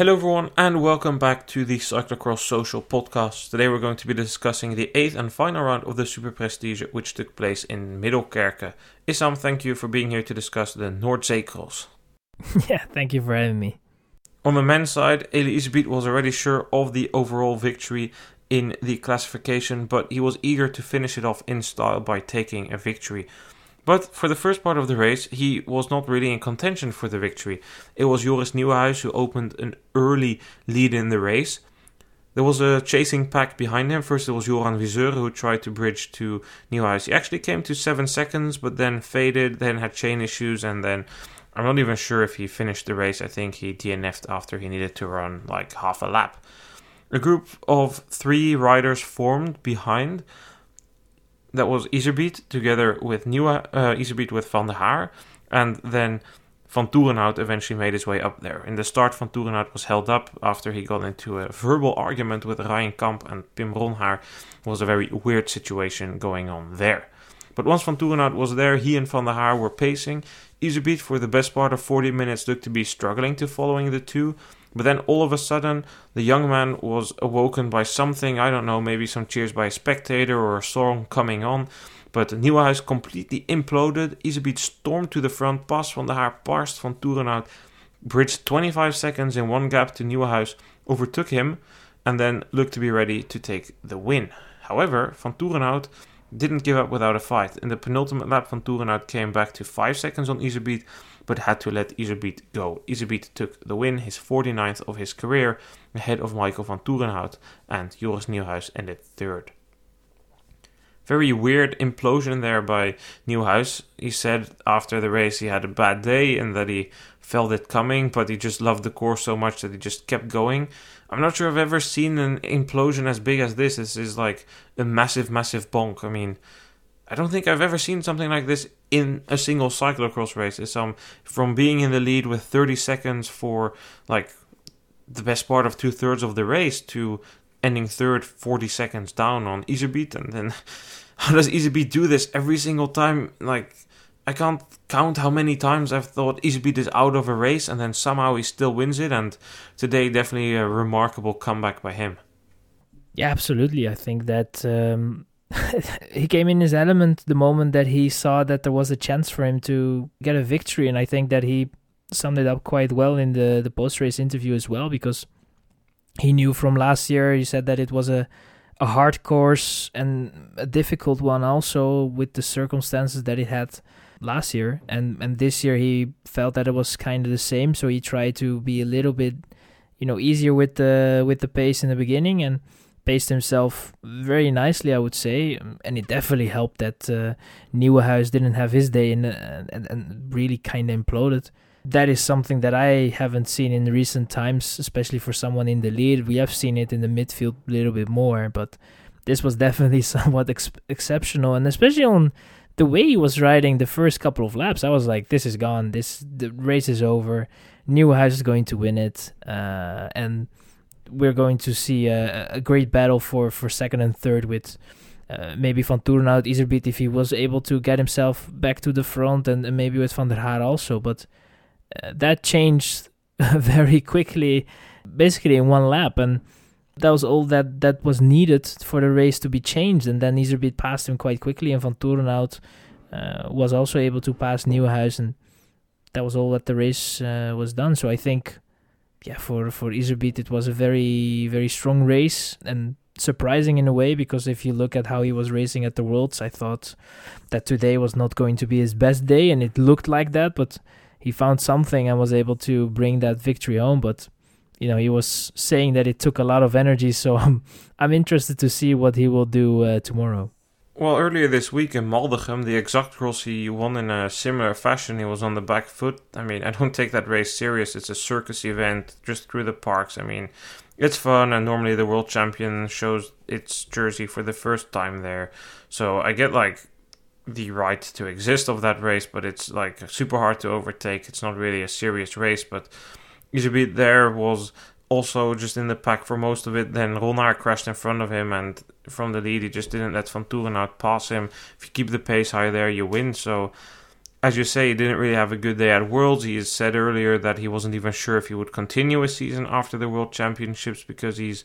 Hello, everyone, and welcome back to the Cyclocross Social Podcast. Today, we're going to be discussing the eighth and final round of the Super Prestige, which took place in Middelkerke. Issam, thank you for being here to discuss the Noordzee Cross. yeah, thank you for having me. On the men's side, Eli Iserbyt was already sure of the overall victory in the classification, but he was eager to finish it off in style by taking a victory. But for the first part of the race, he was not really in contention for the victory. It was Joris Nieuwenhuis who opened an early lead in the race. There was a chasing pack behind him. First, it was Joran Wyseure who tried to bridge to Nieuwenhuis. He actually came to seven seconds, but then faded, then had chain issues, and then I'm not even sure if he finished the race. I think he DNF'd after he needed to run like half a lap. A group of three riders formed behind that was Iserbyt together with Nieuwe, uh, Iserbyt with Van der Haar, and then Vanthourenhout eventually made his way up there. In the start, Vanthourenhout was held up after he got into a verbal argument with Ryan Kamp and Pim Ronhaar. was a very weird situation going on there. But once Vanthourenhout was there, he and Van der Haar were pacing. Iserbyt, for the best part of 40 minutes, looked to be struggling to following the two. But then all of a sudden, the young man was awoken by something, I don't know, maybe some cheers by a spectator or a song coming on. But Nieuwenhuis completely imploded. Iserbyt stormed to the front, passed Van der Haar, passed Vanthourenhout, bridged 25 seconds in one gap to Nieuwenhuis, overtook him, and then looked to be ready to take the win. However, Vanthourenhout didn't give up without a fight. In the penultimate lap, Vanthourenhout came back to 5 seconds on Iserbyt, but had to let Iserbyt go. Iserbyt took the win, his 49th of his career, ahead of Michael Vanthourenhout, and Joris Nieuwenhuis ended third. Very weird implosion there by Nieuwenhuis. He said after the race he had a bad day and that he felt it coming, but he just loved the course so much that he just kept going. I'm not sure I've ever seen an implosion as big as this. This is like a massive, massive bonk. I mean, I don't think I've ever seen something like this in a single cyclocross race. It's um from being in the lead with 30 seconds for like the best part of two thirds of the race to ending third 40 seconds down on Iserbyt and then how does Iserbyt do this every single time like I can't count how many times I've thought Iserbyt is out of a race and then somehow he still wins it. And today, definitely a remarkable comeback by him. Yeah, absolutely. I think that um, he came in his element the moment that he saw that there was a chance for him to get a victory. And I think that he summed it up quite well in the, the post race interview as well because he knew from last year, he said that it was a a hard course and a difficult one also with the circumstances that it had last year, and and this year he felt that it was kind of the same. So he tried to be a little bit, you know, easier with the with the pace in the beginning and paced himself very nicely, I would say. And it definitely helped that uh, Nieuwenhuis didn't have his day and and, and really kind of imploded. That is something that I haven't seen in recent times, especially for someone in the lead. We have seen it in the midfield a little bit more, but this was definitely somewhat ex- exceptional, and especially on the way he was riding the first couple of laps, I was like, this is gone. This the race is over. Newhouse is going to win it, uh, and we're going to see a, a, great battle for, for second and third with uh, maybe Vanthourenhout, Iserbyt if he was able to get himself back to the front, and, and maybe with Van der Haar also. But uh, that changed very quickly, basically in one lap, and that was all that that was needed for the race to be changed. And then Iserbyt passed him quite quickly, and Vanthourenhout uh, was also able to pass Nieuwenhuis, and that was all that the race uh, was done. So I think, yeah, for for Iserbyt it was a very very strong race and surprising in a way because if you look at how he was racing at the Worlds, I thought that today was not going to be his best day, and it looked like that, but he found something and was able to bring that victory home. But you know, he was saying that it took a lot of energy. So I'm I'm interested to see what he will do uh, tomorrow. Well, earlier this week in Maldegem, the exact cross he won in a similar fashion. He was on the back foot. I mean, I don't take that race serious. It's a circus event just through the parks. I mean, it's fun, and normally the world champion shows its jersey for the first time there. So I get like the right to exist of that race, but it's like super hard to overtake. It's not really a serious race, but Iserbyt there was also just in the pack for most of it. Then Ronhaar crashed in front of him, and from the lead, he just didn't let Vanthourenhout pass him. If you keep the pace high there, you win. So as you say, he didn't really have a good day at Worlds. He has said earlier that he wasn't even sure if he would continue a season after the World Championships because he's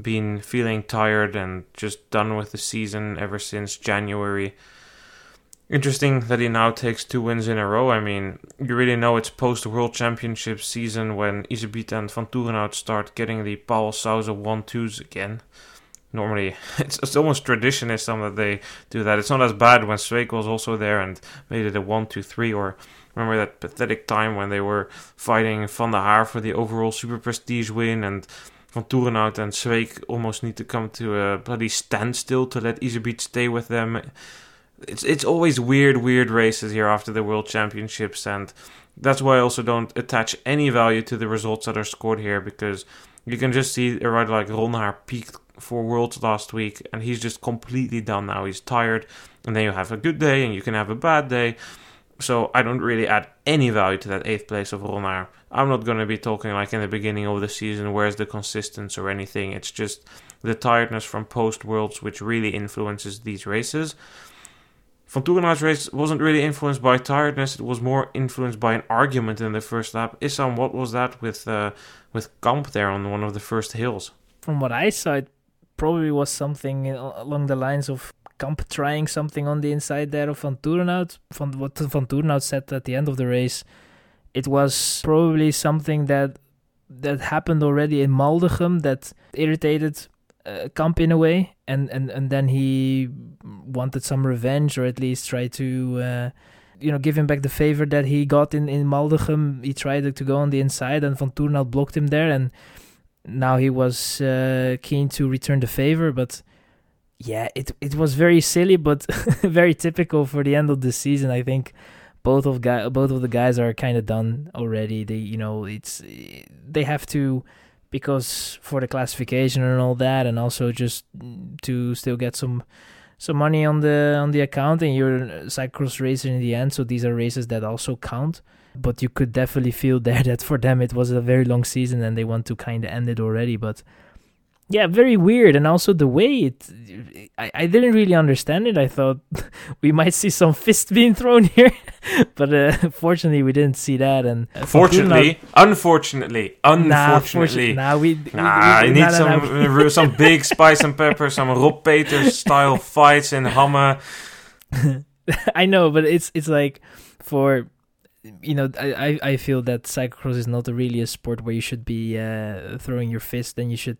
been feeling tired and just done with the season ever since January. Interesting that he now takes two wins in a row. I mean, you really know it's post World Championship season when Iserbyt and Vanthourenhout start getting the Pauwels Sauzen 1 2s again normally it's, it's almost traditionism that they do that. It's not as bad when Sweeck was also there and made it a one, two, three. Or remember that pathetic time when they were fighting Van der Haar for the overall Super Prestige win and Vanthourenhout and Sweeck almost need to come to a bloody standstill to let Iserbyt stay with them. It's it's always weird, weird races here after the World Championships, and that's why I also don't attach any value to the results that are scored here because you can just see a rider like Ronhaar peaked for Worlds last week, and he's just completely done now. He's tired, and then you have a good day, and you can have a bad day. So I don't really add any value to that eighth place of Ronhaar. I'm not going to be talking like in the beginning of the season, where's the consistency or anything. It's just the tiredness from post Worlds which really influences these races. Van race wasn't really influenced by tiredness; it was more influenced by an argument in the first lap. Issam, what was that with uh, with Kamp there on one of the first hills? From what I saw, it probably was something along the lines of Kamp trying something on the inside there of Vanthourenhout. Van, what Vanthourenhout said at the end of the race, it was probably something that that happened already in Maldegem that irritated uh, Kamp in a way, and, and, and then he wanted some revenge or at least try to. Uh, you know, give him back the favor that he got in, in Maldegem. He tried to go on the inside, and Vanthourenhout blocked him there. And now he was uh, keen to return the favor, but yeah, it it was very silly, but very typical for the end of the season. I think both of guy both of the guys are kind of done already. They you know it's they have to because for the classification and all that, and also just to still get some some money on the on the account. And you're uh, a cyclocross racer in the end, so these are races that also count but you could definitely feel there that for them it was a very long season and they want to kind of end it already. But yeah, very weird, and also the way it, I, I didn't really understand it. I thought we might see some fist being thrown here, but uh, fortunately we didn't see that. And uh, fortunately, unfortunately, unfortunately, nah, nah, we, nah, we, we, I need nah, some nah. some big spice and pepper, some Rob Peeters style fights in Hamme. I know, but it's it's like for you know, I, I feel that cyclocross is not really a sport where you should be uh, throwing your fist. Then you should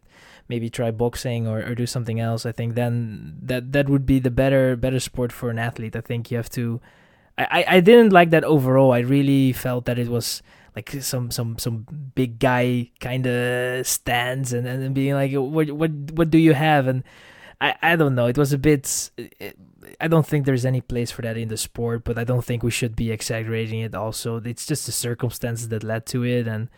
maybe try boxing or, or do something else. I think then that that would be the better better sport for an athlete. I think you have to. I, I didn't like that overall. I really felt that it was like some some some big guy kind of stands and and being like what what what do you have and I I don't know. It was a bit. I don't think there's any place for that in the sport, but I don't think we should be exaggerating it. Also, it's just the circumstances that led to it, and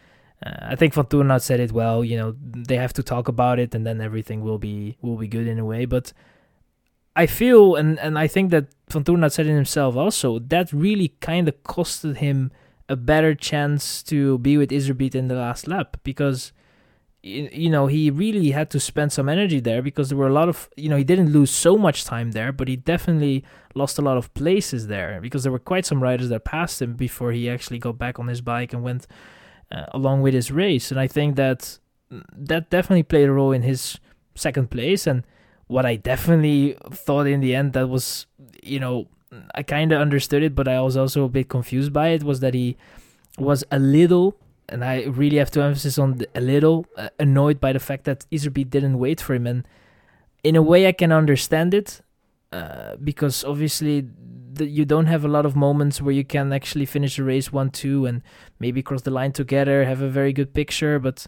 uh, I think Van said it well. You know, they have to talk about it, and then everything will be will be good in a way. But I feel, and and I think that Van said it himself also. That really kind of costed him a better chance to be with Iserbyt in the last lap because you know he really had to spend some energy there because there were a lot of you know he didn't lose so much time there but he definitely lost a lot of places there because there were quite some riders that passed him before he actually got back on his bike and went uh, along with his race and i think that that definitely played a role in his second place and what i definitely thought in the end that was you know i kind of understood it but i was also a bit confused by it was that he was a little and I really have to emphasize on the, a little uh, annoyed by the fact that Iserbyt didn't wait for him. And in a way, I can understand it uh, because obviously the, you don't have a lot of moments where you can actually finish the race one two and maybe cross the line together, have a very good picture. But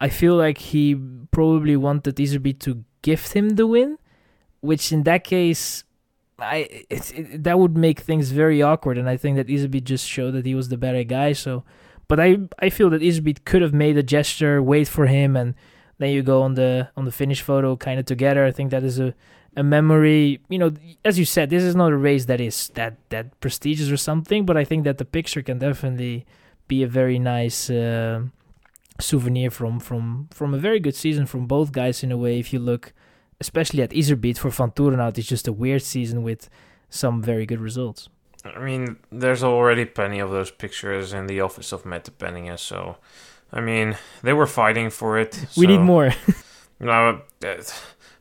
I feel like he probably wanted Iserbyt to gift him the win, which in that case. I it, it, that would make things very awkward, and I think that Iserbyt just showed that he was the better guy. So but I I feel that Iserbyt could have made a gesture, wait for him, and then you go on the on the finish photo kind of together. I think that is a a memory. You know, as you said, this is not a race that is that that prestigious or something, but I think that the picture can definitely be a very nice. Uh, souvenir from from from a very good season from both guys in a way if you look especially at Iserbyt for Vanthourenhout it's just a weird season with some very good results I mean, there's already plenty of those pictures in the office of Mettepenningen, so I mean, they were fighting for it. We need more. no,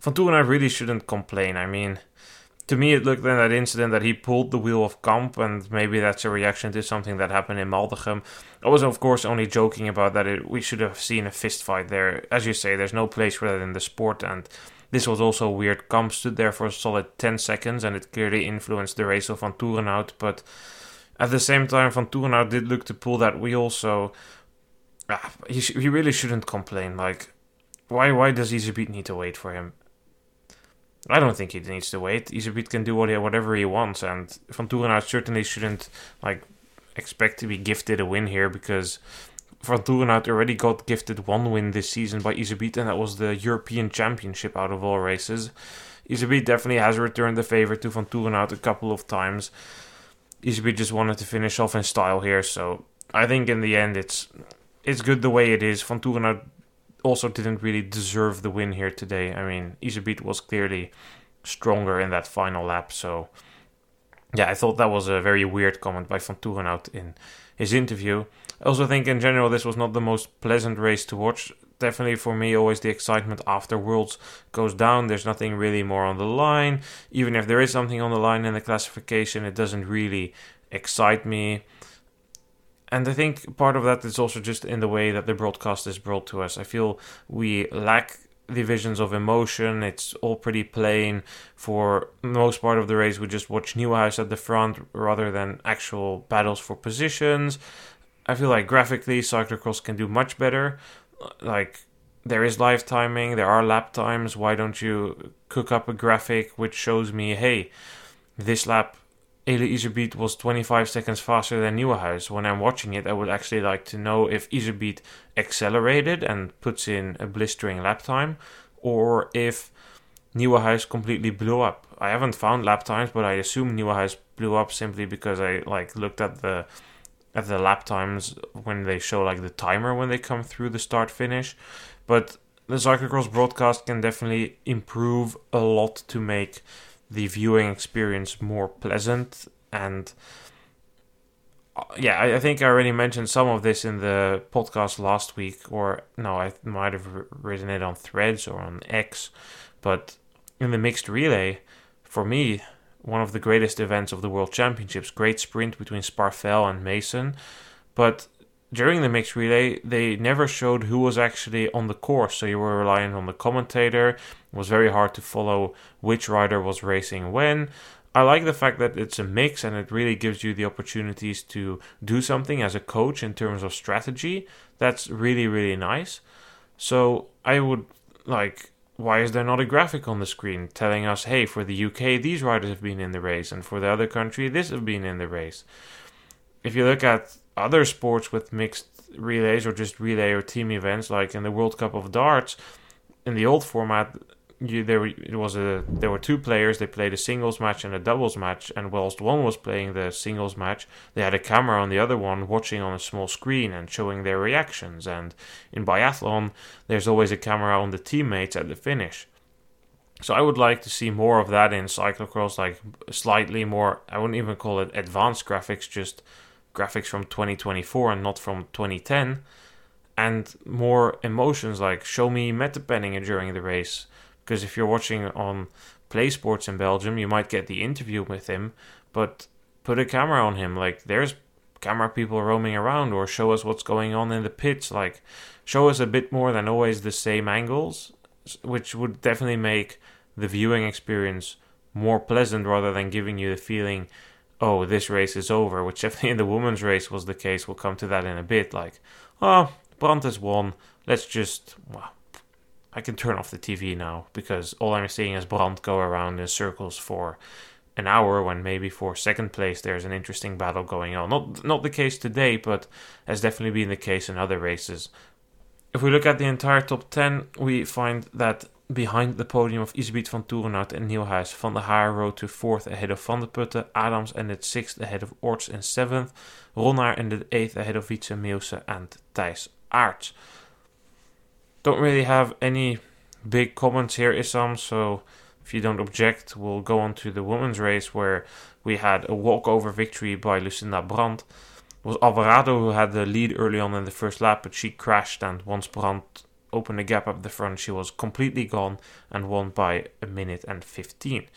Vanthourenhout really shouldn't complain. I mean, to me, it looked in that incident that he pulled the wheel of Kamp, and maybe that's a reaction to something that happened in Maldegem. I was, of course, only joking about that. It, we should have seen a fist fight there. As you say, there's no place for that in the sport, and this was also weird. Kamp stood there for a solid 10 seconds, and it clearly influenced the race of Vanthourenhout, but at the same time, Vanthourenhout did look to pull that wheel, so ah, he, sh- he really shouldn't complain. Like, why why does Iserbyt need to wait for him? I don't think he needs to wait. Iserbyt can do whatever he wants, and Vanthourenhout certainly shouldn't like expect to be gifted a win here because Vanthourenhout already got gifted one win this season by Iserbyt, and that was the European Championship out of all races. Iserbyt definitely has returned the favor to Vanthourenhout a couple of times. Iserbyt just wanted to finish off in style here, so I think in the end it's it's good the way it is. Vanthourenhout also didn't really deserve the win here today. I mean, Iserbyt was clearly stronger in that final lap, so yeah, I thought that was a very weird comment by Vanthourenhout in his interview. I also think in general this was not the most pleasant race to watch. Definitely for me, always the excitement after Worlds goes down. There's nothing really more on the line. Even if there is something on the line in the classification, it doesn't really excite me and I think part of that is also just in the way that the broadcast is brought to us. I feel we lack the visions of emotion. It's all pretty plain. For most part of the race, we just watch Nieuwenhuis at the front rather than actual battles for positions. I feel like graphically, cyclocross can do much better. Like there is live timing, there are lap times. Why don't you cook up a graphic which shows me, hey, this lap Iserbyt was 25 seconds faster than Nieuwenhuis. When I'm watching it, I would actually like to know if Iserbyt accelerated and puts in a blistering lap time, or if Nieuwenhuis completely blew up. I haven't found lap times, but I assume Nieuwenhuis blew up simply because I like looked at the at the lap times when they show like the timer when they come through the start finish. But the cyclocross broadcast can definitely improve a lot to make the viewing experience more pleasant and uh, yeah, I, I, think I already mentioned some of this in the podcast last week, or no, I might have written it on Threads or on X. But in the mixed relay, for me, one of the greatest events of the World Championships, great sprint between Sparfel and Mason. But during the mixed relay, they never showed who was actually on the course, so you were relying on the commentator. It was very hard to follow which rider was racing when. I like the fact that it's a mix and it really gives you the opportunities to do something as a coach in terms of strategy. That's really, really nice. So I would like, why is there not a graphic on the screen telling us, hey, for the UK, these riders have been in the race, and for the other country, this have been in the race? If you look at other sports with mixed relays or just relay or team events, like in the World Cup of Darts, in the old format, you, there it was a there were two players. They played a singles match and a doubles match, and whilst one was playing the singles match, they had a camera on the other one watching on a small screen and showing their reactions. And in biathlon, there's always a camera on the teammates at the finish. So I would like to see more of that in cyclocross, like slightly more. I wouldn't even call it advanced graphics, just graphics from 2024 and not from 2010 and more emotions like show me Mettepenningen during the race. Because if you're watching on Play Sports in Belgium you might get the interview with him but put a camera on him. Like there's camera people roaming around or show us what's going on in the pits like show us a bit more than always the same angles which would definitely make the viewing experience more pleasant rather than giving you the feeling oh, this race is over, which definitely in the women's race was the case. We'll come to that in a bit. Like, oh, Brand has won. Let's just, well, I can turn off the TV now because all I'm seeing is Brand go around in circles for an hour when maybe for second place there's an interesting battle going on. Not not the case today, but has definitely been the case in other races. If we look at the entire top 10, we find that behind the podium of Iserbyt Vanthourenhout and Nieuwenhuis. Van der Haar rode to fourth ahead of Vandeputte. Adams ended sixth ahead of Orts and seventh. Ronhaar ended eighth ahead of Witse Meeussen and Thijs Aerts. Don't really have any big comments here, Issam, so if you don't object, we'll go on to the women's race where we had a walkover victory by Lucinda Brand. It was Alvarado who had the lead early on in the first lap, but she crashed, and once Brand opened a gap up the front, she was completely gone and won by a minute and 15.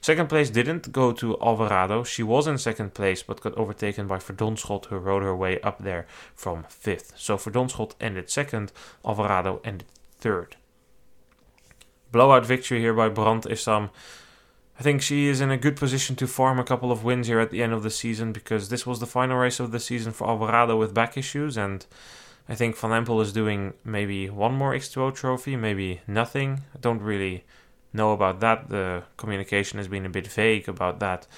Second place didn't go to Alvarado. She was in second place but got overtaken by Verdonschot, who rode her way up there from fifth. So Verdonschot ended second, Alvarado ended third. Blowout victory here by Brand Issam. I think she is in a good position to farm a couple of wins here at the end of the season because this was the final race of the season for Alvarado with back issues and I think Van Empel is doing maybe one more X2O trophy, maybe nothing. I don't really know about that. The communication has been a bit vague about that.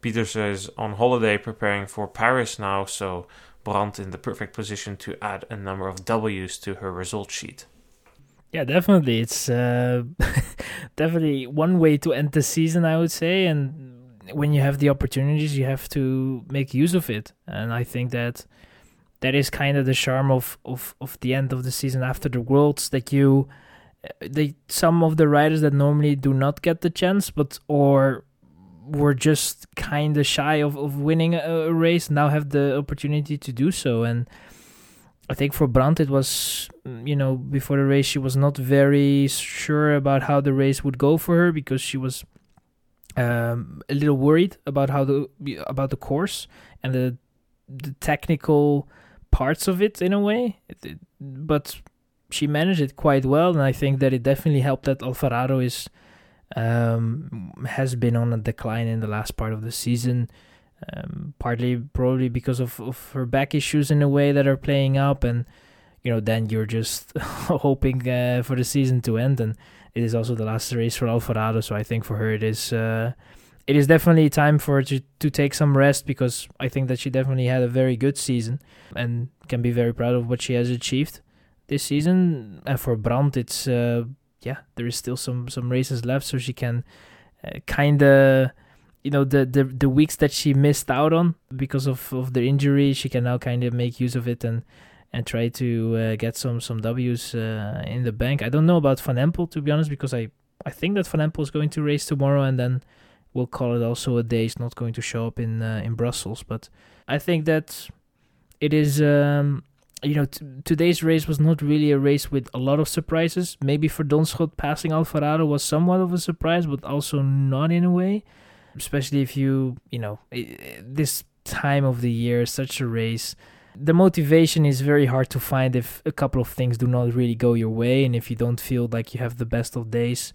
Pieterse is on holiday preparing for Paris now, so Brand in the perfect position to add a number of W's to her result sheet. Yeah, definitely. It's uh, definitely one way to end the season, I would say. And when you have the opportunities, you have to make use of it. And I think that that is kind of the charm of, of, of the end of the season after the Worlds that you, uh, they some of the riders that normally do not get the chance, but or were just kind of shy of, of winning a, a race now have the opportunity to do so. And I think for Brand it was mm, you know before the race she was not very sure about how the race would go for her because she was um, a little worried about how the about the course and the the technical parts of it in a way it, it, but she managed it quite well and I think that it definitely helped that Alvarado is um, has been on a decline in the last part of the season um, partly probably because of, of her back issues in a way that are playing up and you know then you're just hoping uh, for the season to end and it is also the last race for Alvarado so I think for her it is uh, it is definitely time for her to, to take some rest because I think that she definitely had a very good season and can be very proud of what she has achieved this season and for Brand it's uh, yeah there is still some some races left so she can uh, kind of you know the, the the weeks that she missed out on because of, of the injury she can now kind of make use of it and and try to uh, get some some W's uh, in the bank. I don't know about Van Empel to be honest because I I think that Van Empel is going to race tomorrow and then we'll call it also a day. It's not going to show up in uh, in Brussels, but I think that it is. Um, you know, t- today's race was not really a race with a lot of surprises. Maybe Verdonschot passing Alvarado was somewhat of a surprise, but also not in a way especially if you you know this time of the year such a race the motivation is very hard to find if a couple of things do not really go your way and if you don't feel like you have the best of days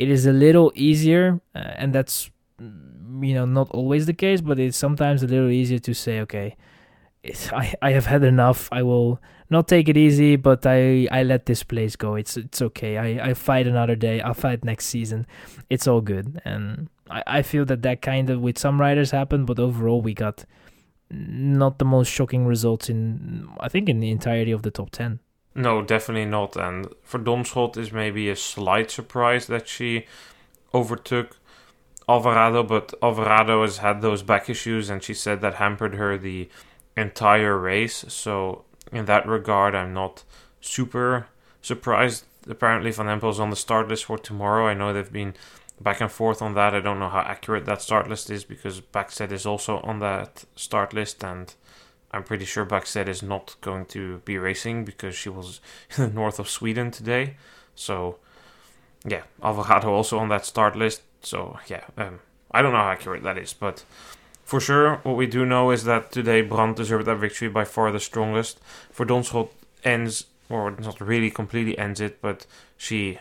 it is a little easier uh, and that's mm, you know not always the case but it's sometimes a little easier to say okay I, I have had enough. I will not take it easy but i i let this place go. It's it's okay. I i fight another day. I'll fight next season. It's all good. And I, I feel that that kind of with some riders happened, but overall we got not the most shocking results in I think in the entirety of the top ten. No, definitely not. And Verdonschot is maybe a slight surprise that she overtook Alvarado, but Alvarado has had those back issues, and she said that hampered her the entire race. So in that regard, I'm not super surprised. Apparently, Van Empel is on the start list for tomorrow. I know they've been back and forth on that. I don't know how accurate that start list is because Bäckstedt is also on that start list, and I'm pretty sure Bäckstedt is not going to be racing because she was in the north of Sweden today. So, yeah, Alvarado also on that start list. So, yeah, um, I don't know how accurate that is, but for sure, what we do know is that today Brand deserved that victory by far the strongest. Verdonschot ends, or not really completely ends it, but she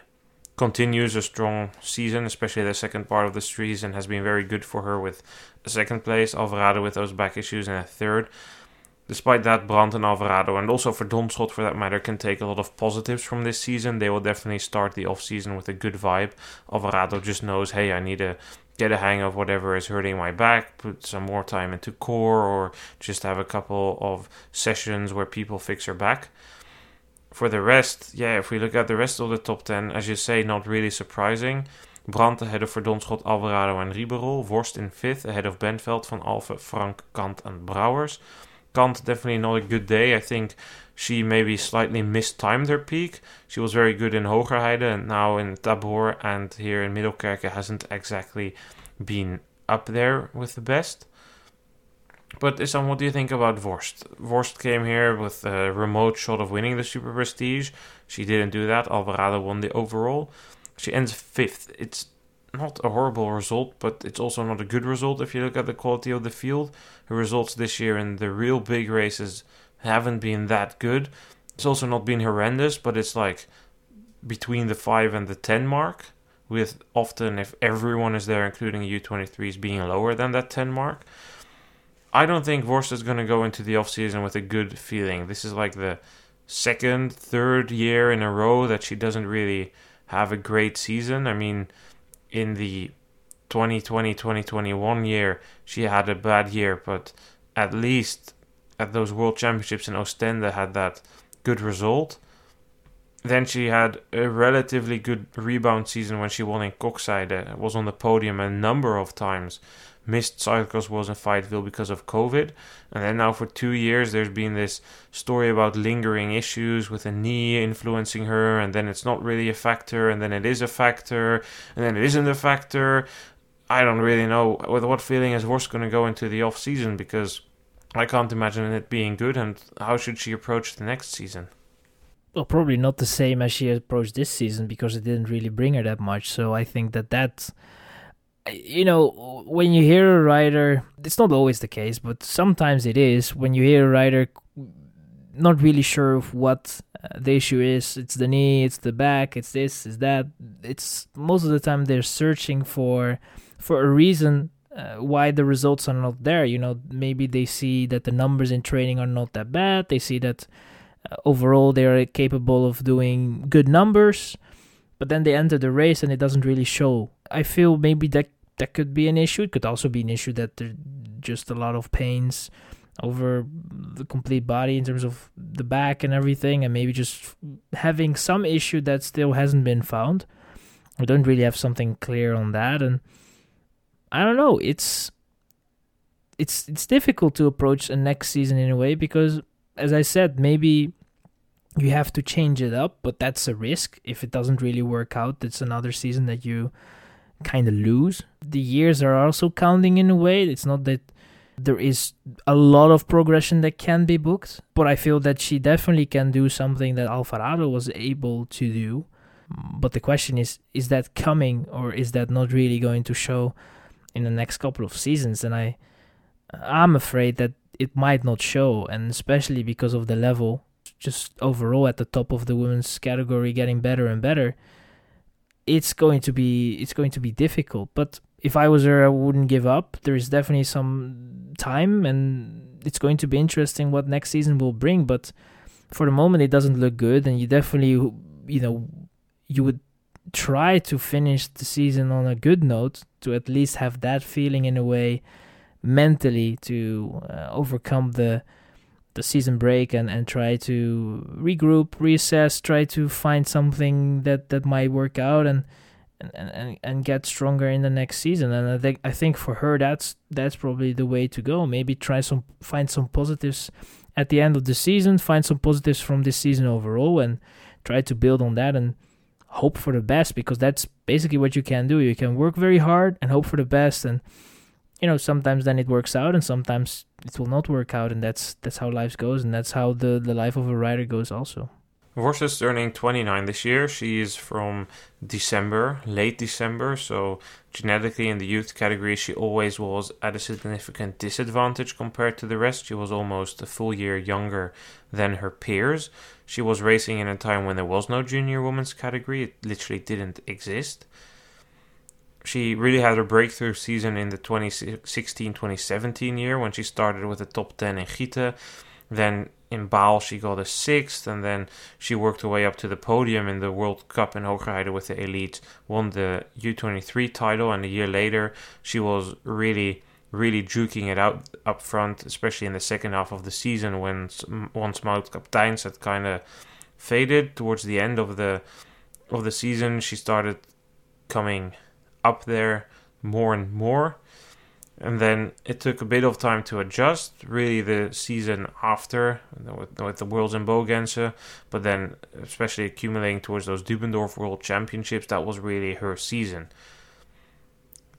continues a strong season, especially the second part of the season has been very good for her with a second place, Alvarado with those back issues, and a third. Despite that, Brand and Alvarado, and also for Verdonschot for that matter, can take a lot of positives from this season. They will definitely start the off season with a good vibe. Alvarado just knows, hey, I need to get a hang of whatever is hurting my back, put some more time into core, or just have a couple of sessions where people fix her back for the rest, yeah, if we look at the rest of the top 10, as you say, not really surprising. Brand ahead of Verdonschot, Alvarado and Riberolle. Worst in fifth, ahead of Bentveld, Van Alphen, Frank, Cant and Brouwers. Cant definitely not a good day. I think she maybe slightly mistimed her peak. She was very good in Hoogerheide and now in Tabor and here in Middelkerke hasn't exactly been up there with the best. But Issam, what do you think about Worst? Worst came here with a remote shot of winning the Super Prestige. She didn't do that. Alvarado won the overall. She ends fifth. It's not a horrible result, but it's also not a good result if you look at the quality of the field. Her results this year in the real big races haven't been that good. It's also not been horrendous, but it's like between the 5 and the 10 mark, with often, if everyone is there, including U23s, being lower than that 10 mark. I don't think Worst is going to go into the off season with a good feeling. This is like the second, third year in a row that she doesn't really have a great season. I mean, in the 2020 2021 year, she had a bad year, but at least at those World Championships in Ostende had that good result. Then she had a relatively good rebound season when she won in Koksijde, uh, was on the podium a number of times missed cycles was in Fayetteville because of COVID. And then now for two years, there's been this story about lingering issues with a knee influencing her, and then it's not really a factor, and then it is a factor, and then it isn't a factor. I don't really know with what feeling is Worst going to go into the off season because I can't imagine it being good. And how should she approach the next season? Well, probably not the same as she approached this season because it didn't really bring her that much. So I think that that you know, when you hear a rider, it's not always the case, but sometimes it is. When you hear a rider not really sure of what uh, the issue is, it's the knee, it's the back, it's this, it's that. It's most of the time they're searching for for a reason uh, why the results are not there. You know, maybe they see that the numbers in training are not that bad. They see that uh, overall they are capable of doing good numbers, but then they enter the race and it doesn't really show. I feel maybe that that could be an issue. It could also be an issue that there's just a lot of pains over the complete body in terms of the back and everything, and maybe just having some issue that still hasn't been found. We don't really have something clear on that, and I don't know. It's it's it's difficult to approach a next season in a way because, as I said, maybe you have to change it up, but that's a risk. If it doesn't really work out, it's another season that you kind of lose. The years are also counting in a way. It's not that there is a lot of progression that can be booked, but I feel that she definitely can do something that Alvarado was able to do. But the question is is that coming or is that not really going to show in the next couple of seasons? And I I'm afraid that it might not show and especially because of the level just overall at the top of the women's category getting better and better it's going to be it's going to be difficult. But if I was her, I wouldn't give up. There is definitely some time, and it's going to be interesting what next season will bring. But for the moment, it doesn't look good, and you definitely you know you would try to finish the season on a good note to at least have that feeling in a way mentally to uh, overcome the the season break and, and try to regroup, reassess, try to find something that, that might work out and, and, and, and get stronger in the next season. And I think I think for her that's that's probably the way to go. Maybe try some find some positives at the end of the season, find some positives from this season overall and try to build on that and hope for the best because that's basically what you can do. You can work very hard and hope for the best and you know sometimes then it works out and sometimes it will not work out and that's that's how life goes and that's how the the life of a rider goes also Worst is turning 29 this year. She is from December, late December, so genetically in the youth category, she always was at a significant disadvantage compared to the rest. She was almost a full year younger than her peers. She was racing in a time when there was no junior women's category, it literally didn't exist she really had her breakthrough season in the 2016-2017 year when she started with the top 10 in Gieten. Then in Baal she got a sixth, and then she worked her way up to the podium in the World Cup in Hoogerheide with the elite, won the U23 title, and a year later she was really, really juking it out up front, especially in the second half of the season when once Maud Kaptheijns had kind of faded towards the end of the of the season. She started coming up there more and more. And then it took a bit of time to adjust, really the season after with, with the Worlds in Bogense, but then especially accumulating towards those Dubendorf World Championships, that was really her season.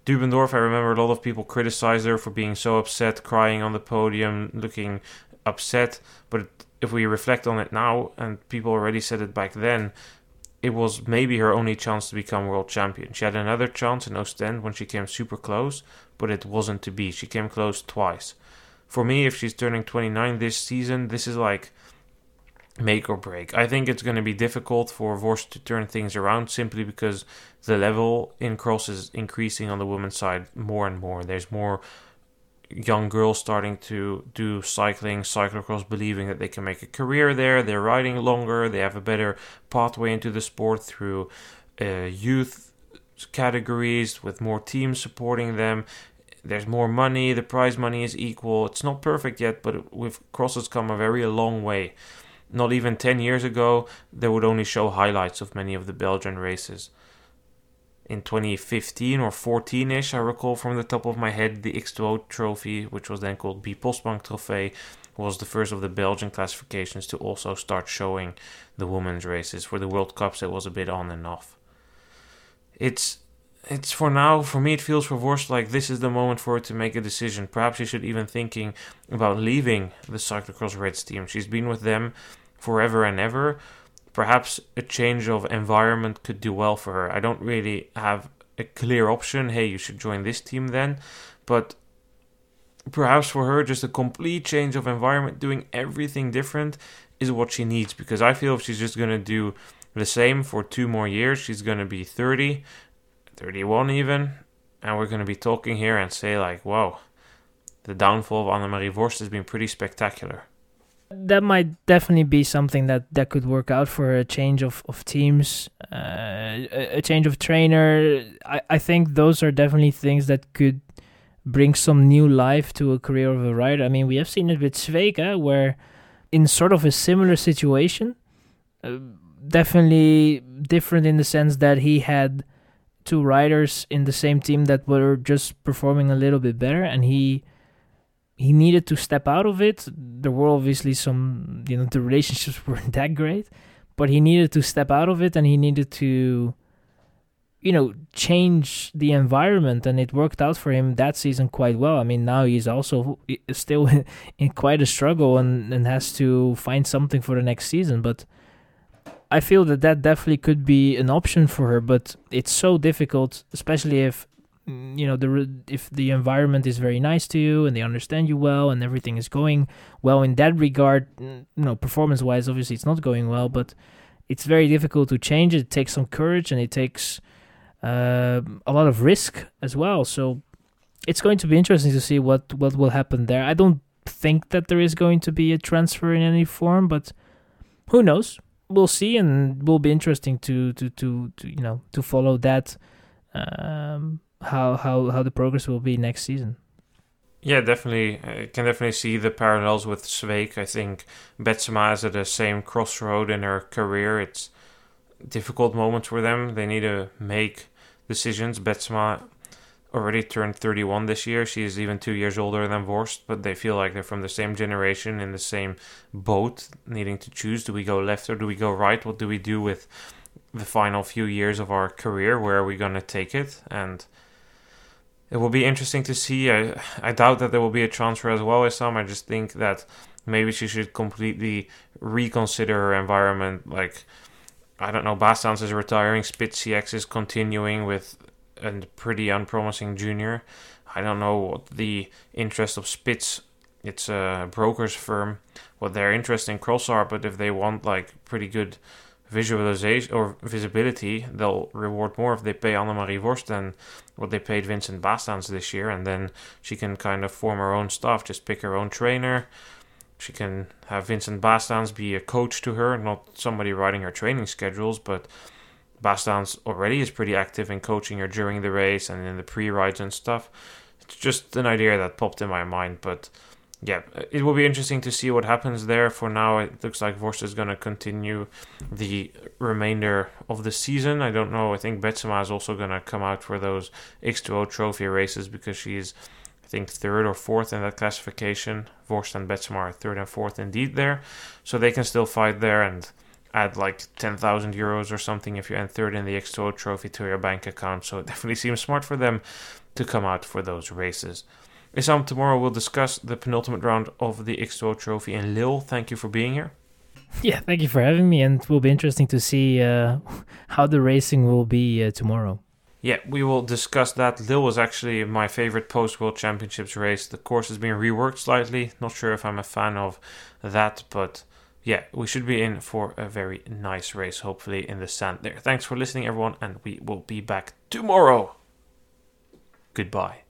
Dubendorf, I remember a lot of people criticized her for being so upset, crying on the podium, looking upset. But if we reflect on it now, and people already said it back then, it was maybe her only chance to become world champion. She had another chance in Ostend when she came super close, but it wasn't to be. She came close twice. For me, if she's turning 29 this season, this is like make or break. I think it's going to be difficult for Worst to turn things around simply because the level in cross is increasing on the women's side more and more. There's more young girls starting to do cycling, cyclocross, believing that they can make a career there. They're riding longer. They have a better pathway into the sport through uh, youth categories with more teams supporting them. There's more money. The prize money is equal. It's not perfect yet, but with crosses come a very long way. Not even 10 years ago, they would only show highlights of many of the Belgian races in 2015 or 14 ish, I recall from the top of my head, the X2O trophy, which was then called B Postbank Trophy, was the first of the Belgian classifications to also start showing the women's races. For the World Cups, it was a bit on and off. It's it's for now, for me, it feels for Worst like this is the moment for her to make a decision. Perhaps she should even thinking about leaving the cyclocross Reds team. She's been with them forever and ever perhaps a change of environment could do well for her. I don't really have a clear option. Hey, you should join this team then. But perhaps for her, just a complete change of environment, doing everything different, is what she needs. Because I feel if she's just going to do the same for two more years, she's going to be 30, 31 even. And we're going to be talking here and say, like, wow, the downfall of Annemarie Worst has been pretty spectacular that might definitely be something that that could work out for a change of of teams, uh, a, change of trainer. I I think those are definitely things that could bring some new life to a career of a rider. I mean, we have seen it with Sweeck, where in sort of a similar situation, uh, definitely different in the sense that he had two riders in the same team that were just performing a little bit better, and he he needed to step out of it. There were obviously some, you know, the relationships weren't that great, but he needed to step out of it and he needed to, you know, change the environment. And it worked out for him that season quite well. I mean, now he's also still in quite a struggle and, and has to find something for the next season. But I feel that that definitely could be an option for her, but it's so difficult, especially if you know the if the environment is very nice to you and they understand you well and everything is going well in that regard you know performance wise obviously it's not going well but it's very difficult to change it, it takes some courage and it takes uh, a lot of risk as well. So it's going to be interesting to see what what will happen there. I don't think that there is going to be a transfer in any form but who knows? We'll see and will be interesting to to to, to you know to follow that um, how how how the progress will be next season. Yeah, definitely. I can definitely see the parallels with Sweeck. I think Betsema is at the same crossroad in her career. It's difficult moments for them. They need to make decisions. Betsema already turned 31 this year. She is even two years older than Worst, but they feel like they're from the same generation in the same boat, needing to choose: do we go left or do we go right? What do we do with the final few years of our career? Where are we going to take it? And it will be interesting to see. I I doubt that there will be a transfer as well as some. I just think that maybe she should completely reconsider her environment. Like I don't know, Baestaens is retiring, Spitz CX is continuing with a pretty unpromising junior. I don't know what the interest of Spitz. It's a broker's firm. What their interest in cross are, but if they want like pretty good visualization or visibility, they'll reward more if they pay Annemarie Worst than what they paid Vincent Baestaens this year, and then she can kind of form her own stuff, just pick her own trainer. She can have Vincent Baestaens be a coach to her, not somebody writing her training schedules, but Baestaens already is pretty active in coaching her during the race and in the pre-rides and stuff. It's just an idea that popped in my mind, but yeah, it will be interesting to see what happens there. For now, it looks like Worst is going to continue the remainder of the season. I don't know. I think Betsema is also going to come out for those X2O trophy races because she's I think third or fourth in that classification. Worst and Betsema are third and fourth indeed there, so they can still fight there and add like 10,000 euros or something if you end third in the X2O trophy to your bank account. So it definitely seems smart for them to come out for those races. Issam, tomorrow we'll discuss the penultimate round of the X2O trophy in Lille. Thank you for being here. Yeah, thank you for having me, and it will be interesting to see uh, how the racing will be uh, tomorrow. Yeah, we will discuss that. Lille was actually my favorite post World Championships race. The course has been reworked slightly. Not sure if I'm a fan of that, but yeah, we should be in for a very nice race, hopefully, in the sand there. Thanks for listening, everyone, and we will be back tomorrow. Goodbye.